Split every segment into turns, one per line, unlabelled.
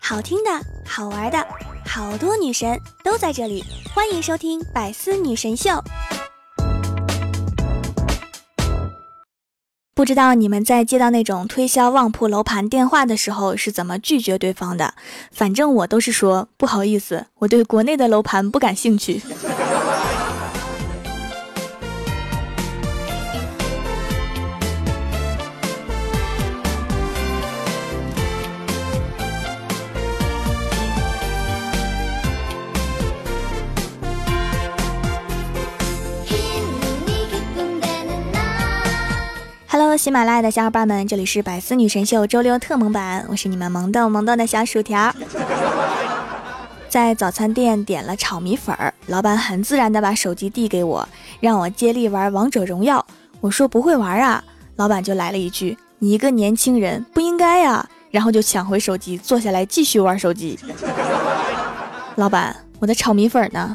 好听的，好玩的，好多女神都在这里，欢迎收听《百思女神秀》。不知道你们在接到那种推销旺铺楼盘电话的时候是怎么拒绝对方的？反正我都是说不好意思，我对国内的楼盘不感兴趣。喜马拉雅的小伙伴们，这里是百思女神秀周六特萌版，我是你们萌豆萌豆的小薯条。在早餐店点了炒米粉儿，老板很自然的把手机递给我，让我接力玩王者荣耀。我说不会玩啊，老板就来了一句：“你一个年轻人不应该呀。”然后就抢回手机，坐下来继续玩手机。老板，我的炒米粉呢？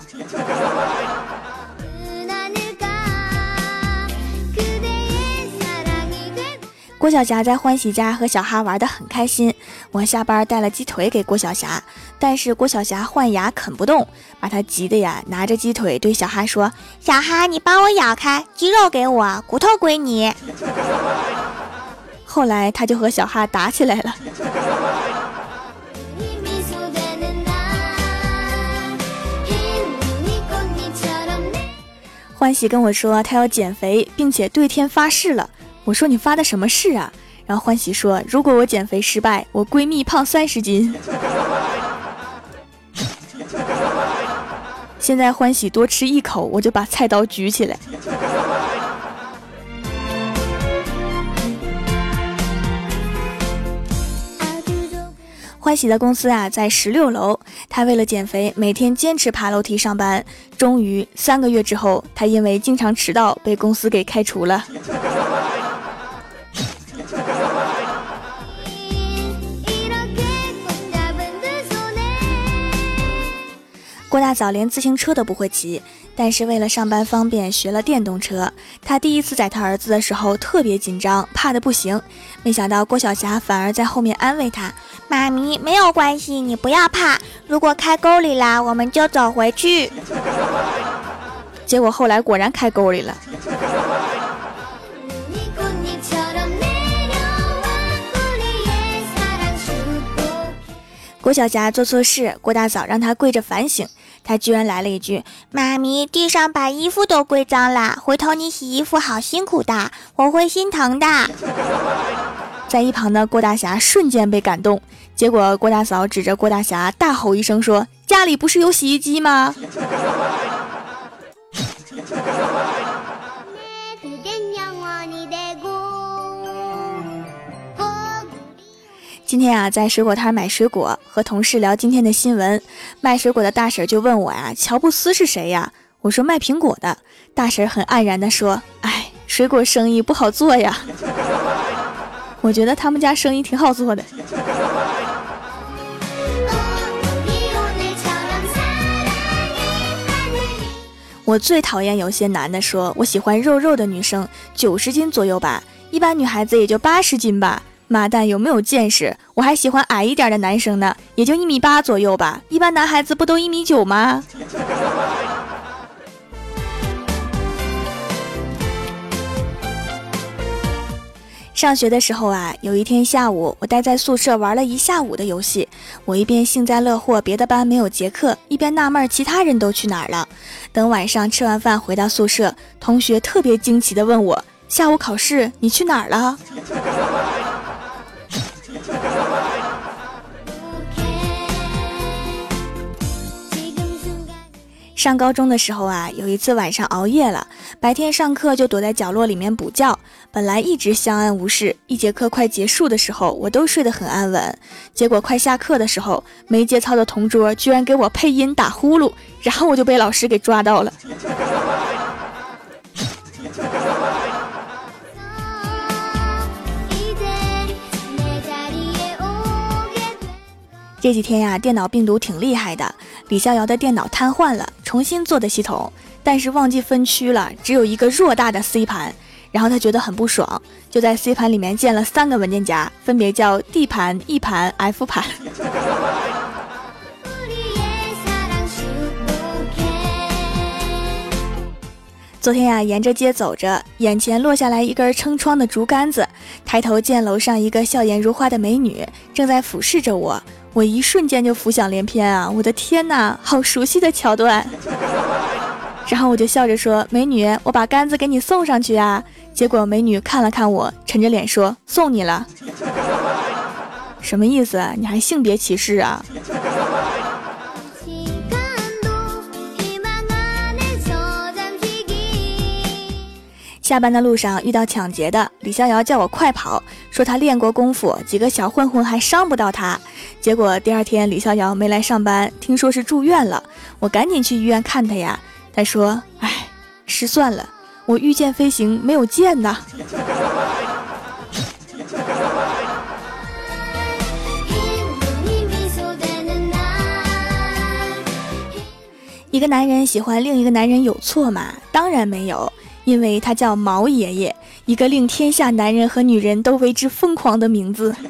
郭晓霞在欢喜家和小哈玩得很开心。我下班带了鸡腿给郭晓霞，但是郭晓霞换牙啃不动，把她急的呀，拿着鸡腿对小哈说：“小哈，你帮我咬开，鸡肉给我，骨头归你。”后来他就和小哈打起来了。欢喜跟我说他要减肥，并且对天发誓了。我说你发的什么誓啊？然后欢喜说，如果我减肥失败，我闺蜜胖三十斤。现在欢喜多吃一口，我就把菜刀举起来。欢喜的公司啊，在十六楼。他为了减肥，每天坚持爬楼梯上班。终于三个月之后，他因为经常迟到，被公司给开除了。郭大嫂连自行车都不会骑，但是为了上班方便，学了电动车。她第一次载她儿子的时候特别紧张，怕的不行。没想到郭晓霞反而在后面安慰她：“妈咪，没有关系，你不要怕。如果开沟里啦，我们就走回去。”结果后来果然开沟里了。郭晓霞做错事，郭大嫂让她跪着反省。他居然来了一句：“妈咪，地上把衣服都跪脏了，回头你洗衣服好辛苦的，我会心疼的。”在一旁的郭大侠瞬间被感动，结果郭大嫂指着郭大侠大吼一声说：“家里不是有洗衣机吗？”今天啊，在水果摊买水果，和同事聊今天的新闻。卖水果的大婶就问我呀：“乔布斯是谁呀？”我说：“卖苹果的。”大婶很黯然地说：“哎，水果生意不好做呀。” 我觉得他们家生意挺好做的。我最讨厌有些男的说：“我喜欢肉肉的女生，九十斤左右吧，一般女孩子也就八十斤吧。”妈蛋，有没有见识？我还喜欢矮一点的男生呢，也就一米八左右吧。一般男孩子不都一米九吗？上学的时候啊，有一天下午，我待在宿舍玩了一下午的游戏。我一边幸灾乐祸，别的班没有结课，一边纳闷其他人都去哪儿了。等晚上吃完饭回到宿舍，同学特别惊奇的问我：“下午考试你去哪儿了？”上高中的时候啊，有一次晚上熬夜了，白天上课就躲在角落里面补觉。本来一直相安无事，一节课快结束的时候，我都睡得很安稳。结果快下课的时候，没节操的同桌居然给我配音打呼噜，然后我就被老师给抓到了。这几天呀，电脑病毒挺厉害的。李逍遥的电脑瘫痪了，重新做的系统，但是忘记分区了，只有一个偌大的 C 盘。然后他觉得很不爽，就在 C 盘里面建了三个文件夹，分别叫 D 盘、E 盘、F 盘。昨天呀，沿着街走着，眼前落下来一根撑窗的竹竿子，抬头见楼上一个笑颜如花的美女正在俯视着我，我一瞬间就浮想联翩啊！我的天哪，好熟悉的桥段。然后我就笑着说：“美女，我把杆子给你送上去啊。”结果美女看了看我，沉着脸说：“送你了。”什么意思？你还性别歧视啊？下班的路上遇到抢劫的李逍遥，叫我快跑，说他练过功夫，几个小混混还伤不到他。结果第二天李逍遥没来上班，听说是住院了，我赶紧去医院看他呀。他说：“哎，失算了，我御剑飞行没有剑呐。”一个男人喜欢另一个男人有错吗？当然没有。因为他叫毛爷爷，一个令天下男人和女人都为之疯狂的名字。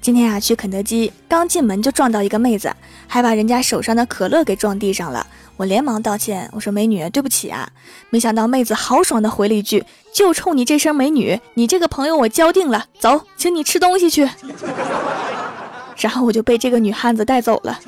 今天啊，去肯德基，刚进门就撞到一个妹子，还把人家手上的可乐给撞地上了。我连忙道歉，我说：“美女，对不起啊。”没想到妹子豪爽的回了一句：“就冲你这声美女，你这个朋友我交定了，走，请你吃东西去。”然后我就被这个女汉子带走了。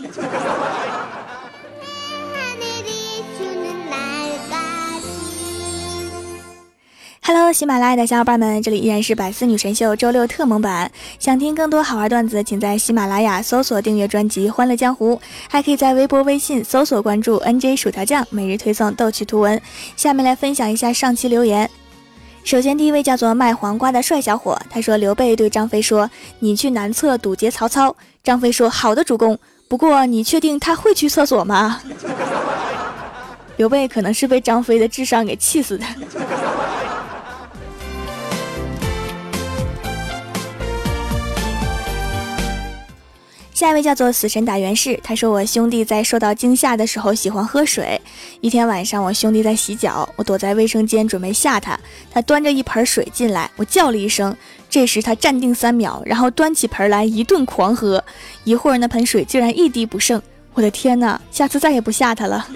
Hello，喜马拉雅的小伙伴们，这里依然是百思女神秀周六特蒙版。想听更多好玩段子，请在喜马拉雅搜索订阅专辑《欢乐江湖》，还可以在微博、微信搜索关注 NJ 薯条酱，每日推送逗趣图文。下面来分享一下上期留言。首先，第一位叫做卖黄瓜的帅小伙，他说：“刘备对张飞说，你去南侧堵截曹操。”张飞说：“好的，主公。不过，你确定他会去厕所吗？”刘备可能是被张飞的智商给气死的。下一位叫做死神打原氏，他说我兄弟在受到惊吓的时候喜欢喝水。一天晚上，我兄弟在洗脚，我躲在卫生间准备吓他，他端着一盆水进来，我叫了一声，这时他站定三秒，然后端起盆来一顿狂喝，一会儿那盆水竟然一滴不剩。我的天哪，下次再也不吓他了。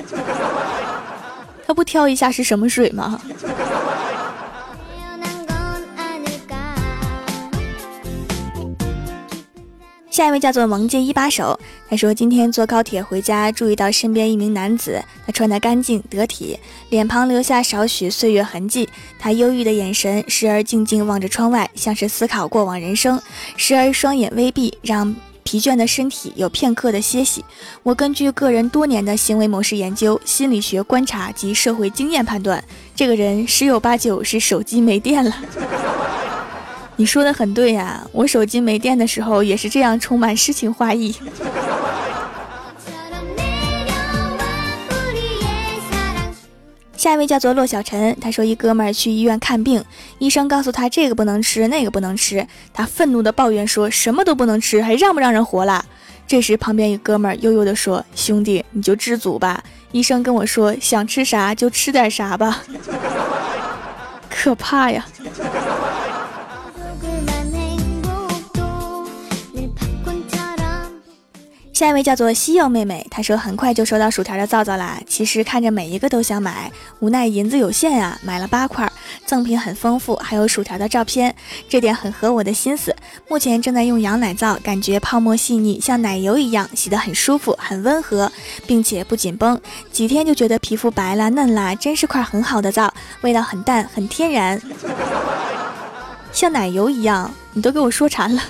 他不挑一下是什么水吗？下一位叫做萌界一把手，他说今天坐高铁回家，注意到身边一名男子，他穿得干净得体，脸庞留下少许岁月痕迹。他忧郁的眼神时而静静望着窗外，像是思考过往人生；时而双眼微闭，让疲倦的身体有片刻的歇息。我根据个人多年的行为模式研究、心理学观察及社会经验判断，这个人十有八九是手机没电了。你说的很对呀，我手机没电的时候也是这样，充满诗情画意。下一位叫做骆小晨，他说一哥们儿去医院看病，医生告诉他这个不能吃，那个不能吃，他愤怒的抱怨说什么都不能吃，还让不让人活了？这时旁边一哥们儿悠悠的说：“兄弟，你就知足吧，医生跟我说想吃啥就吃点啥吧。”可怕呀！下一位叫做西柚妹妹，她说很快就收到薯条的皂皂啦。其实看着每一个都想买，无奈银子有限啊，买了八块，赠品很丰富，还有薯条的照片，这点很合我的心思。目前正在用羊奶皂，感觉泡沫细腻，像奶油一样，洗得很舒服，很温和，并且不紧绷，几天就觉得皮肤白啦嫩啦，真是块很好的皂，味道很淡，很天然，像奶油一样，你都给我说馋了。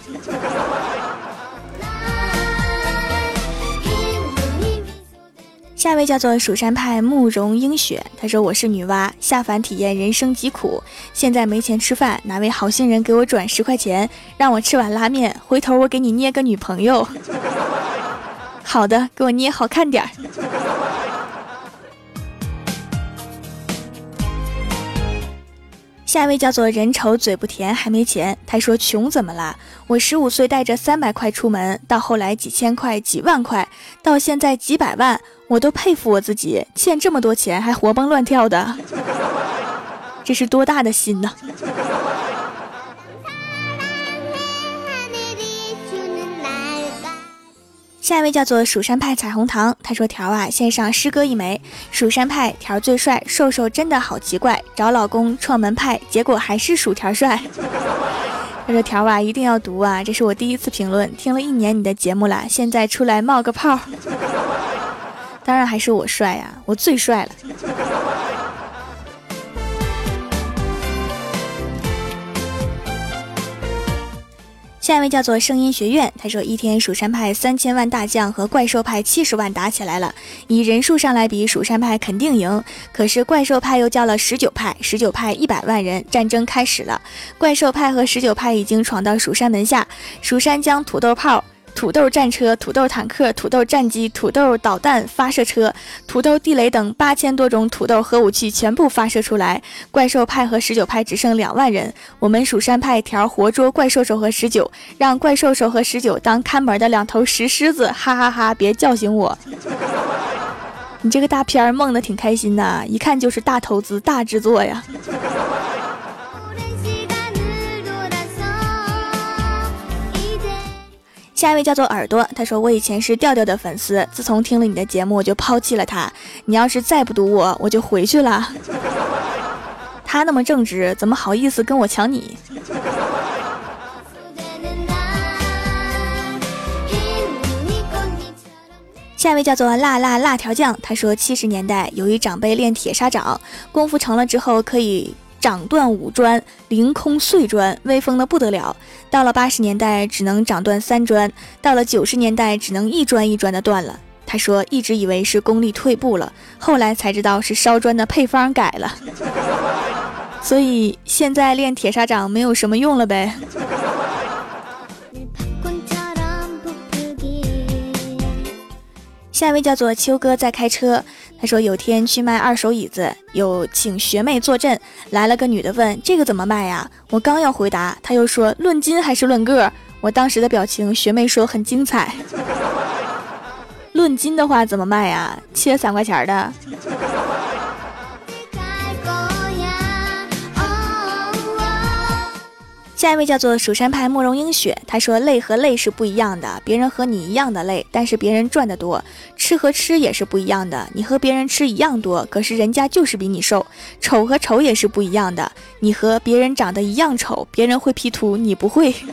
下一位叫做蜀山派慕容英雪，她说我是女娲下凡体验人生疾苦，现在没钱吃饭，哪位好心人给我转十块钱，让我吃碗拉面，回头我给你捏个女朋友。好的，给我捏好看点儿。下一位叫做人丑嘴不甜还没钱，他说穷怎么啦？我十五岁带着三百块出门，到后来几千块、几万块，到现在几百万，我都佩服我自己，欠这么多钱还活蹦乱跳的，这是多大的心呢？下一位叫做蜀山派彩虹糖，他说条啊，献上诗歌一枚。蜀山派条最帅，瘦瘦真的好奇怪，找老公创门派，结果还是薯条帅。他说条啊，一定要读啊，这是我第一次评论，听了一年你的节目了，现在出来冒个泡。当然还是我帅呀，我最帅了。下一位叫做声音学院，他说一天蜀山派三千万大将和怪兽派七十万打起来了，以人数上来比，蜀山派肯定赢。可是怪兽派又叫了十九派，十九派一百万人，战争开始了。怪兽派和十九派已经闯到蜀山门下，蜀山将土豆炮。土豆战车、土豆坦克、土豆战机、土豆导弹发射车、土豆地雷等八千多种土豆核武器全部发射出来，怪兽派和十九派只剩两万人。我们蜀山派条活捉怪兽手和十九，让怪兽手和十九当看门的两头石狮子，哈哈哈！别叫醒我。你这个大片儿梦的挺开心的，一看就是大投资、大制作呀。下一位叫做耳朵，他说我以前是调调的粉丝，自从听了你的节目，我就抛弃了他。你要是再不读我，我就回去了。他那么正直，怎么好意思跟我抢你？下一位叫做辣辣辣条酱，他说七十年代有一长辈练铁砂掌，功夫成了之后可以。掌断五砖，凌空碎砖，威风的不得了。到了八十年代，只能掌断三砖；到了九十年代，只能一砖一砖的断了。他说，一直以为是功力退步了，后来才知道是烧砖的配方改了。所以现在练铁砂掌没有什么用了呗。下一位叫做秋哥在开车。他说有天去卖二手椅子，有请学妹坐镇，来了个女的问这个怎么卖呀？我刚要回答，他又说论斤还是论个？我当时的表情，学妹说很精彩。论斤的话怎么卖呀？切三块钱的。下一位叫做蜀山派慕容英雪，他说累和累是不一样的，别人和你一样的累，但是别人赚的多；吃和吃也是不一样的，你和别人吃一样多，可是人家就是比你瘦；丑和丑也是不一样的，你和别人长得一样丑，别人会 P 图，你不会。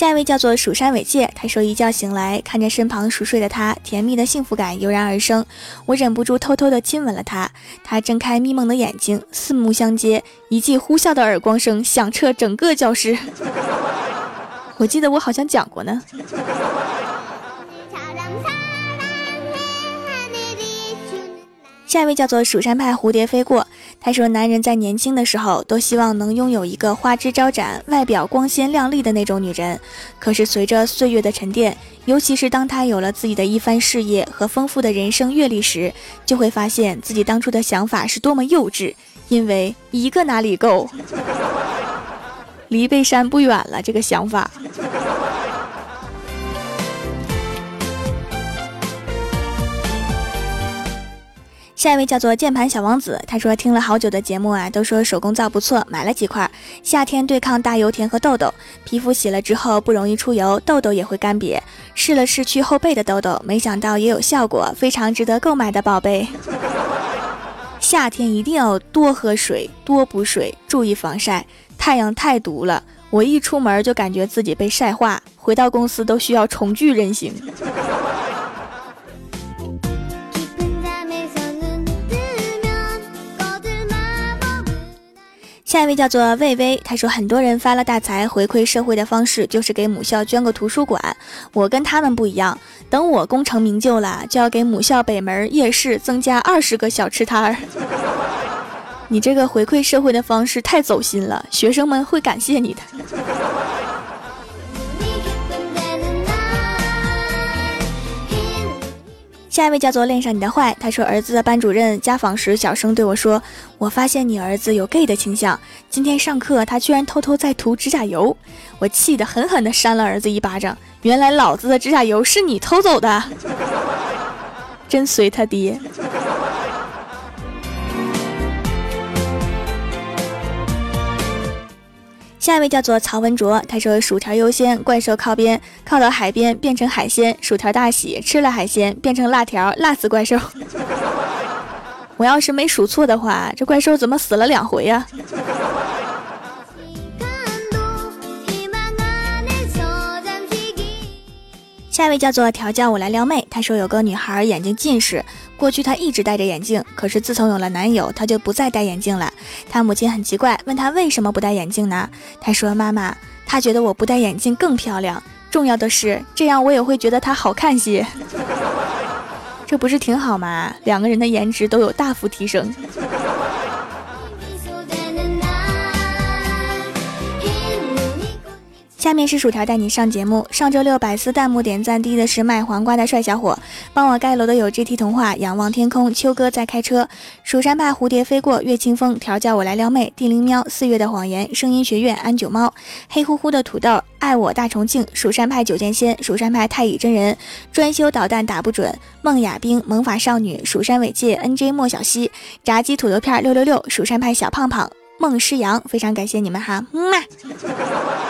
下一位叫做蜀山伟介，他说一觉醒来，看着身旁熟睡的他，甜蜜的幸福感油然而生，我忍不住偷偷的亲吻了他。他睁开迷蒙的眼睛，四目相接，一记呼啸的耳光声响彻整个教室。我记得我好像讲过呢。下一位叫做蜀山派蝴蝶飞过，他说：“男人在年轻的时候都希望能拥有一个花枝招展、外表光鲜亮丽的那种女人，可是随着岁月的沉淀，尤其是当他有了自己的一番事业和丰富的人生阅历时，就会发现自己当初的想法是多么幼稚，因为一个哪里够？离被山不远了，这个想法。”下一位叫做键盘小王子，他说听了好久的节目啊，都说手工皂不错，买了几块。夏天对抗大油田和痘痘，皮肤洗了之后不容易出油，痘痘也会干瘪。试了试去后背的痘痘，没想到也有效果，非常值得购买的宝贝。夏天一定要多喝水，多补水，注意防晒，太阳太毒了。我一出门就感觉自己被晒化，回到公司都需要重聚人形。下一位叫做魏巍，他说很多人发了大财回馈社会的方式就是给母校捐个图书馆，我跟他们不一样，等我功成名就了，就要给母校北门夜市增加二十个小吃摊儿。你这个回馈社会的方式太走心了，学生们会感谢你的。下一位叫做恋上你的坏，他说儿子的班主任家访时，小声对我说：“我发现你儿子有 gay 的倾向。今天上课，他居然偷偷在涂指甲油。”我气得狠狠地扇了儿子一巴掌。原来老子的指甲油是你偷走的，真随他爹。下一位叫做曹文卓，他说：“薯条优先，怪兽靠边，靠到海边变成海鲜，薯条大喜，吃了海鲜变成辣条，辣死怪兽。我要是没数错的话，这怪兽怎么死了两回呀？”下一位叫做调教我来撩妹，他说有个女孩眼睛近视，过去她一直戴着眼镜，可是自从有了男友，她就不再戴眼镜了。她母亲很奇怪，问她为什么不戴眼镜呢？她说妈妈，她觉得我不戴眼镜更漂亮，重要的是这样我也会觉得她好看些。这不是挺好吗？两个人的颜值都有大幅提升。下面是薯条带你上节目。上周六百思弹幕点赞第一的是卖黄瓜的帅小伙，帮我盖楼的有 GT 童话、仰望天空、秋哥在开车、蜀山派蝴蝶飞过、岳清风调教我来撩妹、地灵喵、四月的谎言、声音学院、安九猫、黑乎乎的土豆、爱我大重庆、蜀山派九剑仙、蜀山派太乙真人、专修导弹打不准、孟雅冰、萌法少女、蜀山尾戒、NJ 莫小西、炸鸡土豆片六六六、蜀山派小胖胖、孟诗阳，非常感谢你们哈，么。